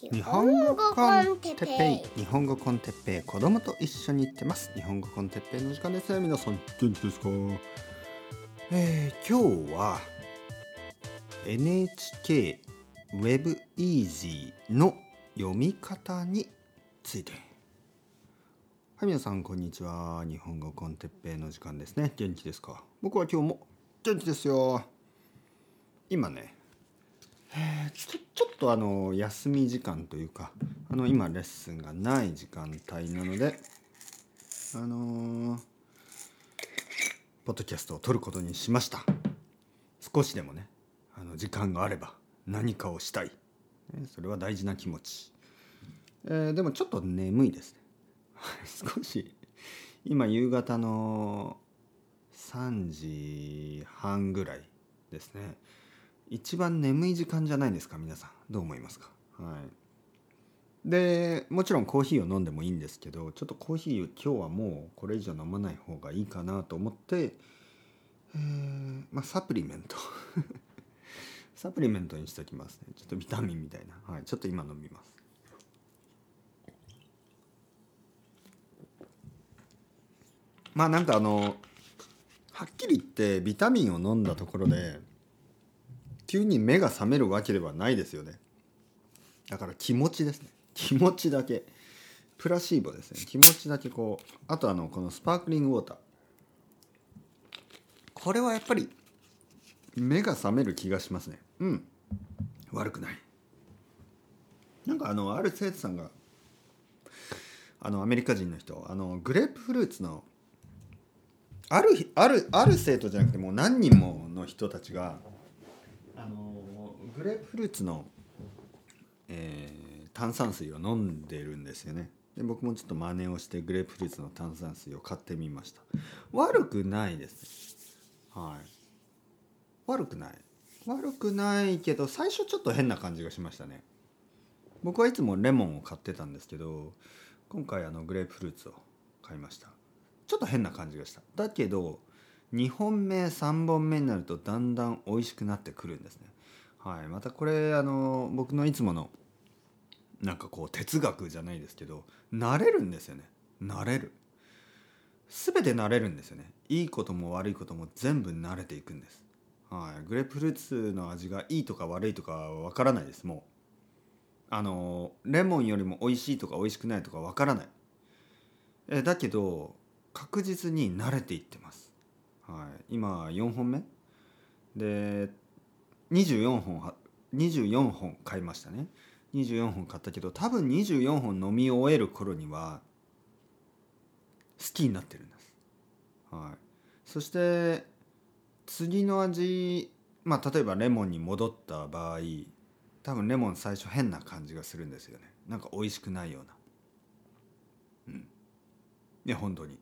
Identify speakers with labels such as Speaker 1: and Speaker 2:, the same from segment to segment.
Speaker 1: 日本語 con Teppei。日本語 con Teppei 子供と一緒に行ってます。日本語 con Teppei の時間です。皆さん元気ですか？えー、今日は NHK ウェブイージーの読み方について。はい皆さんこんにちは。日本語 con Teppei の時間ですね。元気ですか？僕は今日も元気ですよ。今ねちょちょっとあの休み時間というかあの今レッスンがない時間帯なのであのー、ポッドキャストを撮ることにしました。少しでもねあの時間があれば何かをしたい。それは大事な気持ち、えー、でもちょっと眠いですね。少し今夕方の3時半ぐらいですね。一番眠い時間じゃないですか皆さん。どう思いますか？はい。でもちろんコーヒーを飲んでもいいんですけどちょっとコーヒー今日はもうこれ以上飲まない方がいいかなと思って、えー、まあサプリメント。サプリメントにしておきますね。ちょっとビタミンみたいな。はい。ちょっと今飲みます。まあなんかあのはっきり言ってビタミンを飲んだところで急に目が覚めるわけではないですよね。だから気持ちですね。気持ちだけ。プラシーボですね。気持ちだけこうあとあのこのスパークリングウォーター。これはやっぱり目が覚める気がしますね。うん。悪くない。なんかあのある生徒さんがあのアメリカ人の人あのグレープフルーツのあるあるある生徒じゃなくてもう何人もの人たちがのグレープフルーツの、えー、炭酸水を飲んでるんですよね。で僕もちょっと真似をしてグレープフルーツの炭酸水を買ってみました。悪くないです。はい。悪くない。悪くないけど最初ちょっと変な感じがしましたね。僕はいつもレモンを買ってたんですけど今回あのグレープフルーツを買いました。ちょっと変な感じがした。だけど2本目3本目になるとだんだん美味しくなってくるんですね。はい、またこれあの僕のいつものなんかこう哲学じゃないですけど慣れるんですよね。慣れる。全て慣れるんですよね。いいことも悪いことも全部慣れていくんです。はい。グレープフルーツの味がいいとか悪いとかわからないですもう。あのレモンよりも美味しいとか美味しくないとかわからない。えだけど確実に慣れていってます。はい、今4本目？で24本24本買いましたね。24本買ったけど多分24本飲み終える頃には好きになってるんです、はい、そして次の味まあ例えばレモンに戻った場合多分レモン最初変な感じがするんですよね。なんか美味しくないような。うん。いや本当に。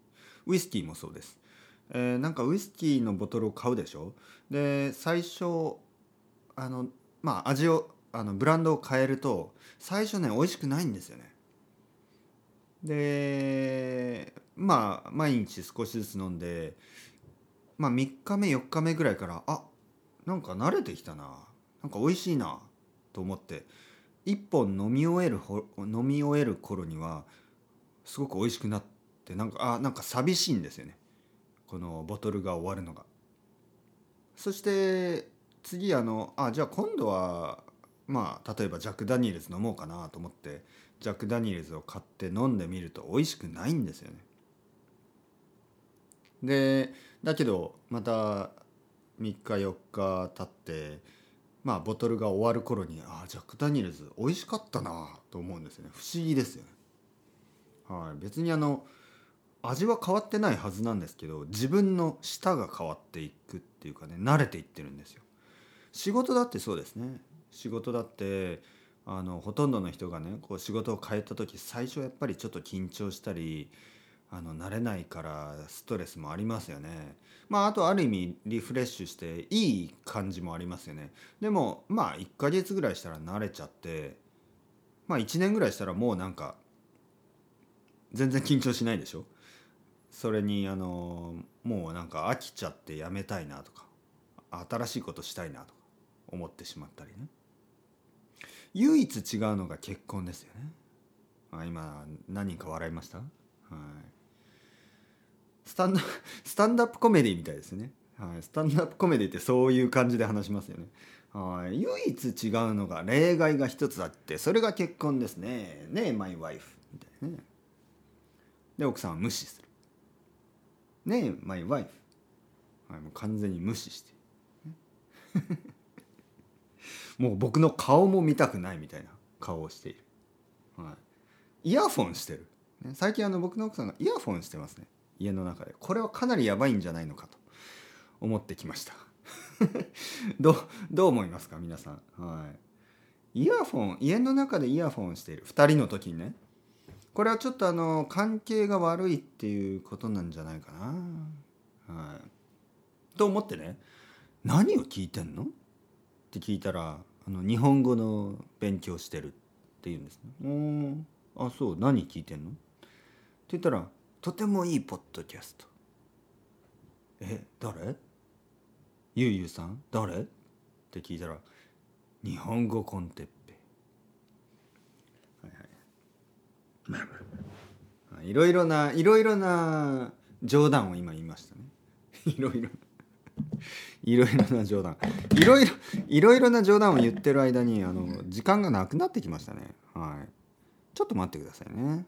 Speaker 1: ウイスキーもそうです。えー、なんかウイスキーのボトルを買うでしょ？で最初あのまあ味をあのブランドを変えると最初ね美味しくないんですよね。でまあ毎日少しずつ飲んでまあ3日目4日目ぐらいからあなんか慣れてきたな。なんか美味しいなと思って1本飲み終える飲み終える頃にはすごく美味しくなってなんかあなんか寂しいんですよね。このボトルが終わるのが。そして次あのあじゃあ今度はまあ例えばジャック・ダニエルズ飲もうかなと思ってジャック・ダニエルズを買って飲んでみると美味しくないんですよね。でだけどまた3日4日経ってまあボトルが終わる頃にあジャック・ダニエルズ美味しかったなと思うんですよね。不思議ですよね。はい。別にあの味は変わってないはずなんですけど自分の舌が変わっていくっていうかね慣れていってるんですよ。仕事だってそうですね。仕事だってあのほとんどの人がねこう仕事を変えた時最初やっぱりちょっと緊張したりあの慣れないからストレスもありますよね。まああとある意味リフレッシュしていい感じもありますよね。でもまあ1ヶ月ぐらいしたら慣れちゃってまあ1年ぐらいしたらもうなんか全然緊張しないでしょ。それにあのもうなんか飽きちゃってやめたいなとか新しいことしたいなとか思ってしまったりね。唯一違うのが結婚ですよね。あ今何人か笑いました？はい。スタンド スタンダップコメディみたいですね、はい、スタンダップコメディってそういう感じで話しますよね。はい。唯一違うのが例外が一つあってそれが結婚ですね。ねえマイワイフみたいなね。で奥さんは無視する。ねえマイワイフ、はい、もう完全に無視して。もう僕の顔も見たくないみたいな顔をしている、はい、イヤフォンしてる、ね、最近あの僕の奥さんがイヤフォンしてますね。家の中で。これはかなりやばいんじゃないのかと。思ってきました。どうどう思いますか皆さん。はい。イヤフォン家の中でイヤフォンしている。2人の時にね。これはちょっとあの関係が悪いっていうことなんじゃないかな。はい。と思ってね。何を聞いてんの？って聞いたらあの日本語の勉強してるって言うんですね。おあそう。何聞いてんの？って言ったらとてもいいポッドキャスト。え誰？ゆうゆうさん？誰？って聞いたら日本語コンテッペ。はいはい。まあまあいろいろないろいろな冗談を今言いましたね。いろいろ。いろいろな冗談。いろいろいろいろな冗談を言ってる間にあの時間がなくなってきましたね。はい。ちょっと待ってくださいね。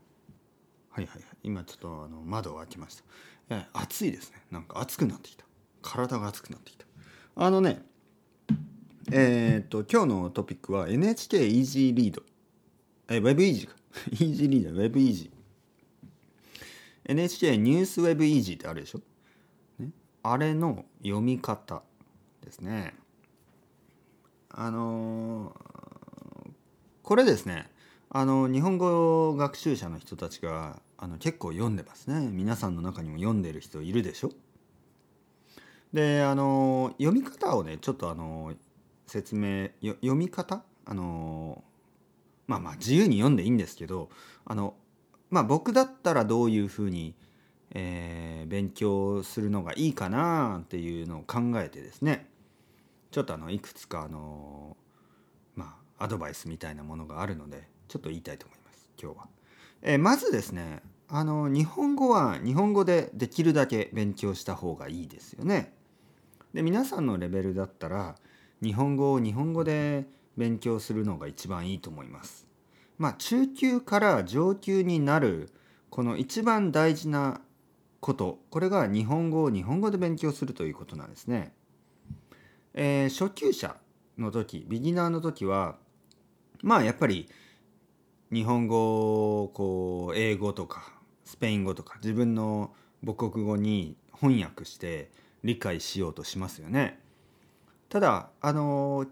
Speaker 1: はいはいはい。今ちょっとあの窓を開けました。え暑いですね。なんか暑くなってきた。体が熱くなってきた。あのねえー、っと今日のトピックは NHK イージーリード。え Web イージーか。イージーリード Web イージー。NHK ニュースウェブイージーってあるでしょ？ね。あれの読み方ですね。あのこれですね。あの日本語学習者の人たちがあの結構読んでますね。皆さんの中にも読んでる人いるでしょ？であの読み方をねちょっとあの説明読み方？あのまあまあ自由に読んでいいんですけどあのまあ僕だったらどういうふうにえー、勉強するのがいいかなっていうのを考えてですねちょっとあのいくつかあのまあアドバイスみたいなものがあるのでちょっと言いたいと思います今日は。えー、まずですねあの日本語は日本語でできるだけ勉強した方がいいですよね。で皆さんのレベルだったら日本語を日本語で勉強するのが一番いいと思います。まあ中級から上級になるこの一番大事なことこれが日本語を日本語で勉強するということなんですね。えー、初級者の時ビギナーの時はまあやっぱり日本語をこう英語とかスペイン語とか自分の母国語に翻訳して理解しようとしますよね。ただあの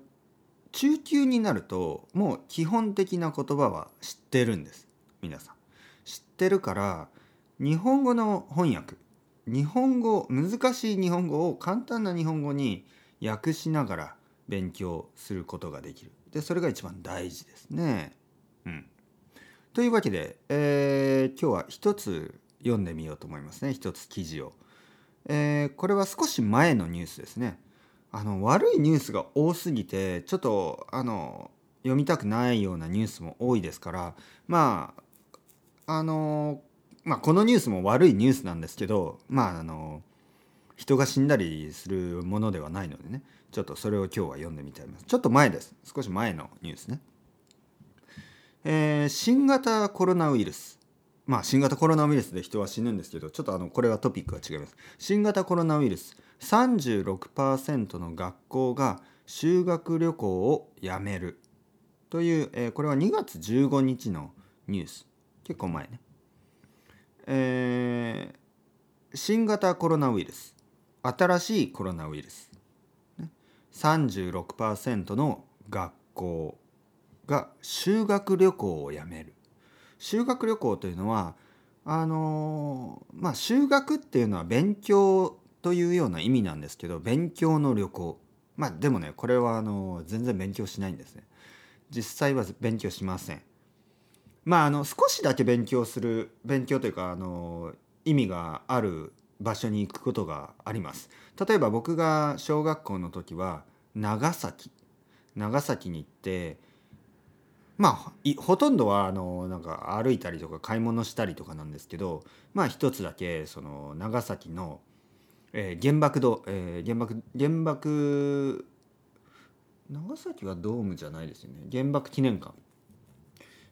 Speaker 1: 中級になるともう基本的な言葉は知ってるんです皆さん。知ってるから日本語の翻訳日本語難しい日本語を簡単な日本語に訳しながら勉強することができるでそれが一番大事ですね。うん、というわけで、えー、今日は一つ読んでみようと思いますね一つ記事を、えー、これは少し前のニュースですね。あの悪いニュースが多すぎてちょっとあの読みたくないようなニュースも多いですからまああのまあ、このニュースも悪いニュースなんですけどまああの人が死んだりするものではないのでねちょっとそれを今日は読んでみたいます。ちょっと前です。少し前のニュースね、えー、新型コロナウイルス。まあ新型コロナウイルスで人は死ぬんですけどちょっとあのこれはトピックが違います。新型コロナウイルス。36%の学校が修学旅行をやめるという、えー、これは2月15日のニュース。結構前ね。えー、新型コロナウイルス。新しいコロナウイルス、36%の学校が修学旅行をやめる。修学旅行というのはあのー、まあ修学っていうのは勉強というような意味なんですけど勉強の旅行。まあでもねこれはあの全然勉強しないんですね。実際は勉強しません。まああの少しだけ勉強する勉強というかあの意味がある場所に行くことがあります。例えば僕が小学校の時は長崎。長崎に行ってまあほとんどはあのなんか歩いたりとか買い物したりとかなんですけどまあ一つだけその長崎の、えー、原爆ド、えー、原爆原爆長崎はドームじゃないですよね。原爆記念館、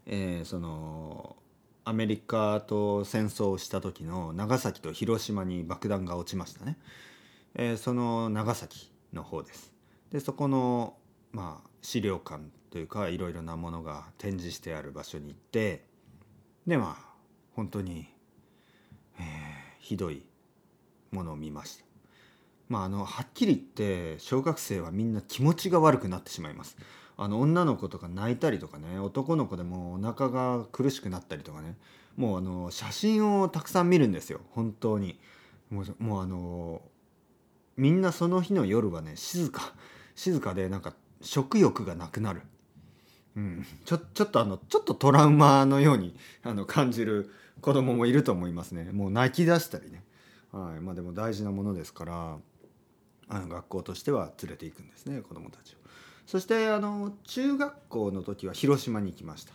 Speaker 1: えー、そのアメリカと戦争をした時の長崎と広島に爆弾が落ちましたね、えー、その長崎の方です。でそこのまあ資料館というかいろいろなものが展示してある場所に行ってでまあ本当に、えー、ひどいものを見ました。まああのはっきり言って小学生はみんな気持ちが悪くなってしまいます。あの女の子とか泣いたりとかね男の子でもお腹が苦しくなったりとかねもうあの写真をたくさん見るんですよ。本当に。もうもうあのみんなその日の夜はね静か。静かでなんか食欲がなくなる、うん、ちょちょっとあのちょっとトラウマのようにあの感じる子供もいると思いますね。もう泣き出したりね、はい。まあ、でも大事なものですからあの学校としては連れていくんですね子供たちを。そしてあの中学校の時は広島に行きました。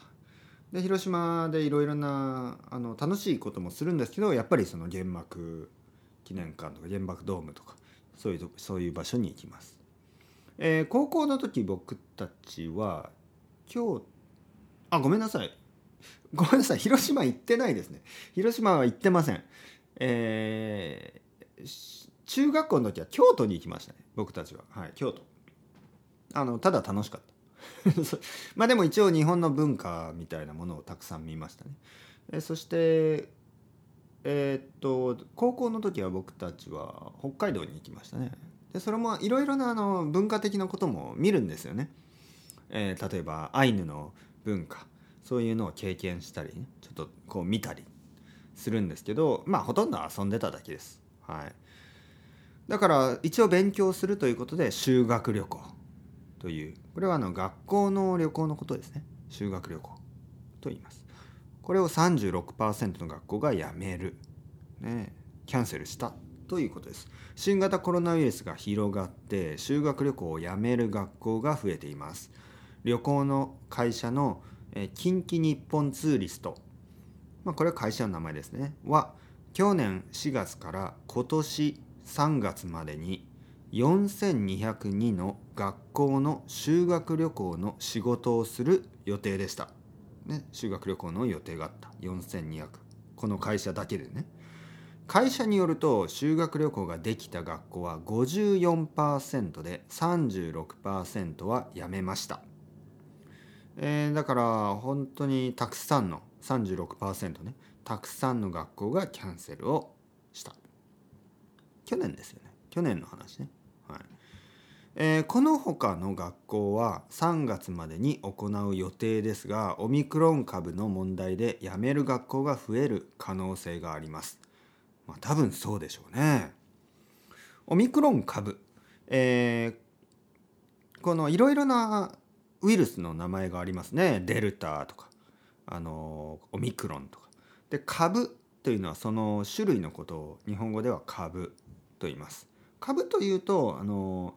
Speaker 1: で広島でいろいろなあの楽しいこともするんですけどやっぱりその原爆記念館とか原爆ドームとかそういうそういう場所に行きます、えー、高校の時僕たちは今日あごめんなさい。ごめんなさい。広島行ってないですね。広島は行ってません。えー、中学校の時は京都に行きましたね僕たちは。はい京都。あのただ楽しかった。まあでも一応日本の文化みたいなものをたくさん見ましたね。えそしてえー、っと高校の時は僕たちは北海道に行きましたね。でそれもいろいろなあの文化的なことも見るんですよね、えー、例えばアイヌの文化そういうのを経験したり、ね、ちょっとこう見たり。するんですけどまあほとんど遊んでただけです。はい。だから一応勉強するということで修学旅行という。これはあの学校の旅行のことですね。修学旅行と言います。これを36%の学校がやめる、ね、キャンセルしたということです。新型コロナウイルスが広がって修学旅行をやめる学校が増えています。旅行の会社の近畿日本ツーリスト、まあ、これは会社の名前ですね。は去年4月から今年3月までに4202の学校の修学旅行の仕事をする予定でした、ね、修学旅行の予定があった。4200この会社だけでね。会社によると修学旅行ができた学校は54%で36%はやめました、えー、だから本当にたくさんの36%ね。たくさんの学校がキャンセルをした。去年ですよね。去年の話ね。はい。えー、この他の学校は3月までに行う予定ですがオミクロン株の問題で辞める学校が増える可能性があります。まあ、多分そうでしょうね。オミクロン株、えー、このいろいろなウイルスの名前がありますね。デルタとか、あのオミクロンとか。で株というのはその種類のことを日本語では株と言います。株というとあの、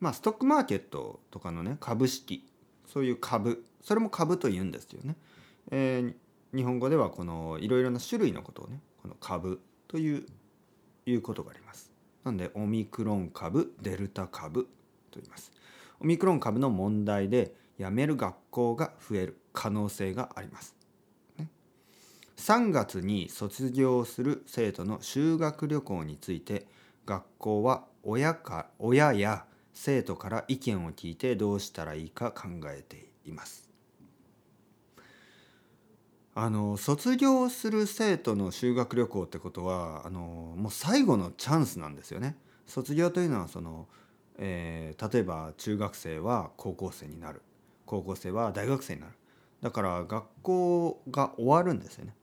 Speaker 1: まあ、ストックマーケットとかのね株式そういう株それも株と言うんですよね。えー、日本語ではこのいろいろな種類のことをねこの株といういうことがあります。なんでオミクロン株デルタ株と言います。オミクロン株の問題で辞める学校が増える可能性があります。3月に卒業する生徒の修学旅行について学校は親か親や生徒から意見を聞いてどうしたらいいか考えています。あの卒業する生徒の修学旅行ってことはあのもう最後のチャンスなんですよね。卒業というのはその、えー、例えば中学生は高校生になる高校生は大学生になるだから学校が終わるんですよね。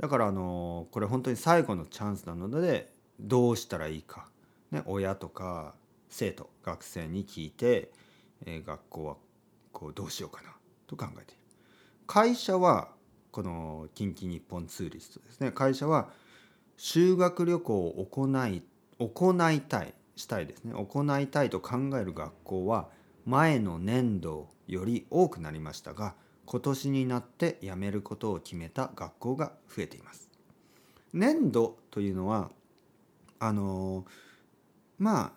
Speaker 1: だからあのこれ本当に最後のチャンスなのでどうしたらいいか、ね、親とか生徒学生に聞いて、えー、学校はこうどうしようかなと考えている。会社はこの近畿日本ツーリストですね。会社は修学旅行を行い行いたいしたいですね。行いたいと考える学校は前の年度より多くなりましたが今年になって辞めることを決めた学校が増えています。年度というのはあのまあ、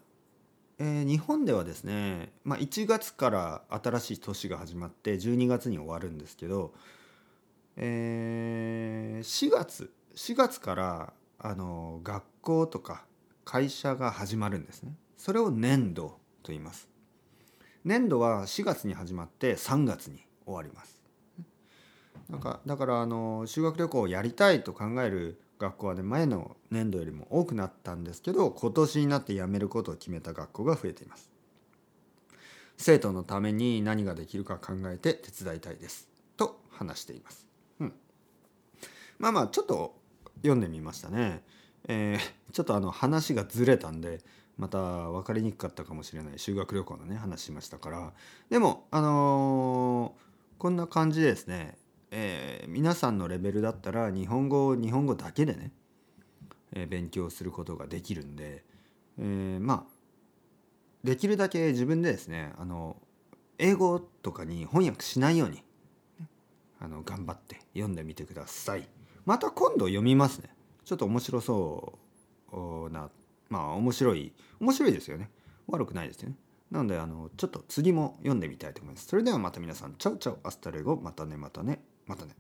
Speaker 1: えー、日本ではですね、まあ、1月から新しい年が始まって12月に終わるんですけど、えー、4月4月からあの学校とか会社が始まるんですね。それを年度と言います。年度は4月に始まって3月に終わります。かだからあの修学旅行をやりたいと考える学校はね前の年度よりも多くなったんですけど今年になって辞めることを決めた学校が増えています。生徒のために何ができるか考えて手伝いたいです。と話しています、うん、まあまあちょっと読んでみましたね。えー、ちょっとあの話がずれたんでまた分かりにくかったかもしれない。修学旅行のね話しましたから。でもあのー、こんな感じでですね、えー、皆さんのレベルだったら日本語を日本語だけでね、えー、勉強することができるんで、えまあできるだけ自分でですねあの英語とかに翻訳しないようにあの頑張って読んでみてください。また今度読みますね。ちょっと面白そうなまあ面白い面白いですよね悪くないですよねなのであのちょっと次も読んでみたいと思いますそれではまた皆さんチャウチャウアスタレゴまたねまたねまたね。